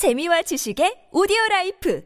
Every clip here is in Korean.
재미와 지식의 오디오 라이프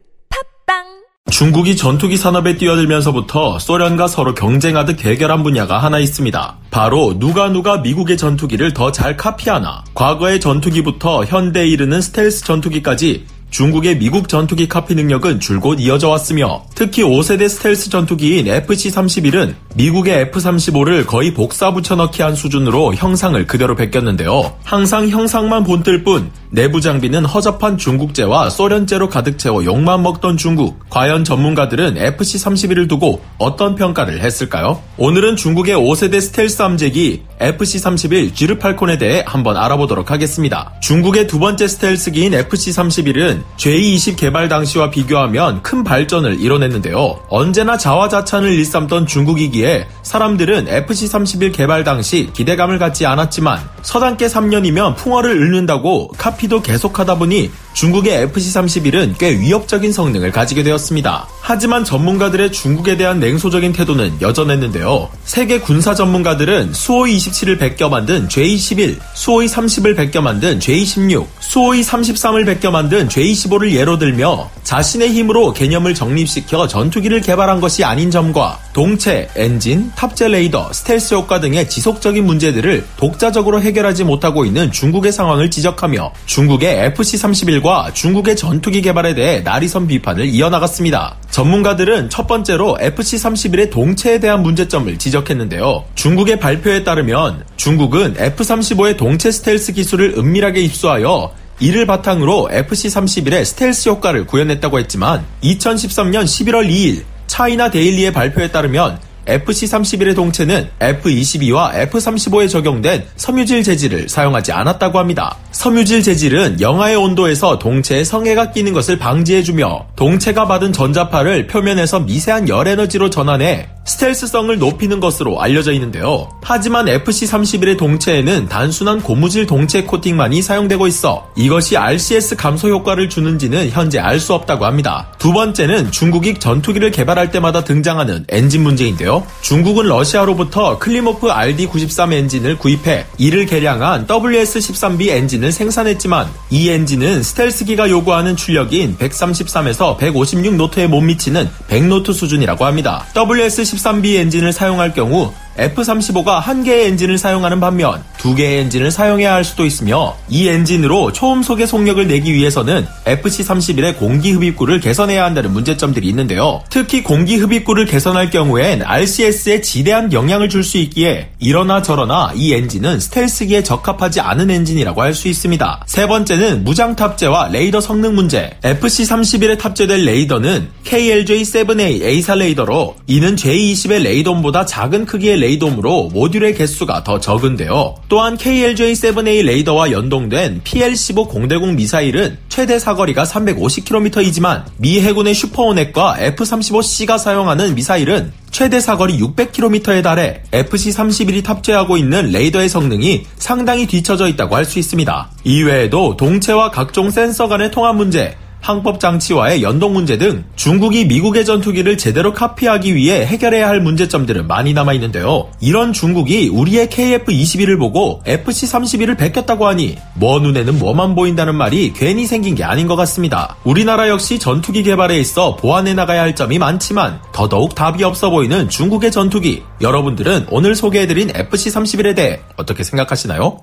팟빵 중국이 전투기 산업에 뛰어들면서부터 소련과 서로 경쟁하듯 대결한 분야가 하나 있습니다. 바로 누가 누가 미국의 전투기를 더 잘 카피하나. 과거의 전투기부터 현대에 이르는 스텔스 전투기까지 중국의 미국 전투기 카피 능력은 줄곧 이어져 왔으며 특히 5세대 스텔스 전투기인 FC-31은 미국의 F-35를 거의 복사 붙여넣기 한 수준으로 형상을 그대로 베꼈는데요. 항상 형상만 본뜰 뿐 내부 장비는 허접한 중국제와 소련제로 가득 채워 욕만 먹던 중국. 과연 전문가들은 FC-31을 두고 어떤 평가를 했을까요? 오늘은 중국의 5세대 스텔스 함재기 FC-31 지르팔콘에 대해 한번 알아보도록 하겠습니다. 중국의 두 번째 스텔스기인 FC-31은 J-20 개발 당시와 비교하면 큰 발전을 이뤄냈는데요. 언제나 자화자찬을 일삼던 중국이기에 사 람들은 FC-31 개발 당시 기대감을 갖지 않았지만 서당께 3년이면 풍어를 읊는다고 카피도 계속하다 보니 중국의 FC-31은 꽤 위협적인 성능을 가지게 되었습니다. 하지만 전문가들의 중국에 대한 냉소적인 태도는 여전했는데요. 세계 군사 전문가들은 수호이 27을 베껴 만든 J-21, 수호이 30을 베껴 만든 J-16, 수호이 33을 베껴 만든 J-15를 예로 들며 자신의 힘으로 개념을 정립시켜 전투기를 개발한 것이 아닌 점과 동체, 엔진, 탑재 레이더, 스텔스 효과 등의 지속적인 문제들을 독자적으로 해결하지 못하고 있는 중국의 상황을 지적하며 중국의 FC-31과 중국의 전투기 개발에 대해 날이 선 비판을 이어나갔습니다. 전문가들은 첫 번째로 FC-31의 동체에 대한 문제점을 지적했는데요. 중국의 발표에 따르면 중국은 F-35의 동체 스텔스 기술을 은밀하게 입수하여 이를 바탕으로 FC-31의 스텔스 효과를 구현했다고 했지만 2013년 11월 2일 차이나 데일리의 발표에 따르면 FC-31의 동체는 F-22와 F-35에 적용된 섬유질 재질을 사용하지 않았다고 합니다. 섬유질 재질은 영하의 온도에서 동체에 성에가 끼는 것을 방지해주며 동체가 받은 전자파를 표면에서 미세한 열 에너지로 전환해 스텔스성을 높이는 것으로 알려져 있는데요. 하지만 FC-31의 동체에는 단순한 고무질 동체 코팅만이 사용되고 있어 이것이 RCS 감소 효과를 주는지는 현재 알 수 없다고 합니다. 두 번째는 중국이 전투기를 개발할 때마다 등장하는 엔진 문제인데요. 중국은 러시아로부터 클리모프 RD-93 엔진을 구입해 이를 개량한 WS-13B 엔진을 생산했지만 이 엔진은 스텔스기가 요구하는 출력인 133에서 156 노트에 못 미치는 100 노트 수준이라고 합니다. WS-13B 엔진을 사용할 경우 F-35가 한 개의 엔진을 사용하는 반면 두 개의 엔진을 사용해야 할 수도 있으며 이 엔진으로 초음속의 속력을 내기 위해서는 FC-31의 공기 흡입구를 개선해야 한다는 문제점들이 있는데요. 특히 공기 흡입구를 개선할 경우엔 RCS에 지대한 영향을 줄 수 있기에 이러나 저러나 이 엔진은 스텔스기에 적합하지 않은 엔진이라고 할 수 있습니다. 세 번째는 무장 탑재와 레이더 성능 문제. FC-31에 탑재될 레이더는 KLJ-7A AESA 레이더로 이는 J-20의 레이돔보다 작은 크기의 레이돔으로 모듈의 개수가 더 적은데요. 또한 KLJ-7A 레이더와 연동된 PL-15 공대공 미사일은 최대 사거리가 350km이지만 미 해군의 슈퍼호넷과 F-35C가 사용하는 미사일은 최대 사거리 600km에 달해 FC-31이 탑재하고 있는 레이더의 성능이 상당히 뒤처져 있다고 할 수 있습니다. 이외에도 동체와 각종 센서 간의 통합 문제, 항법 장치와의 연동 문제 등 중국이 미국의 전투기를 제대로 카피하기 위해 해결해야 할 문제점들은 많이 남아 있는데요. 이런 중국이 우리의 KF-21을 보고 FC-31을 베꼈다고 하니 뭐 눈에는 뭐만 보인다는 말이 괜히 생긴 게 아닌 것 같습니다. 우리나라 역시 전투기 개발에 있어 보완해 나가야 할 점이 많지만 더더욱 답이 없어 보이는 중국의 전투기. 여러분들은 오늘 소개해드린 FC-31에 대해 어떻게 생각하시나요?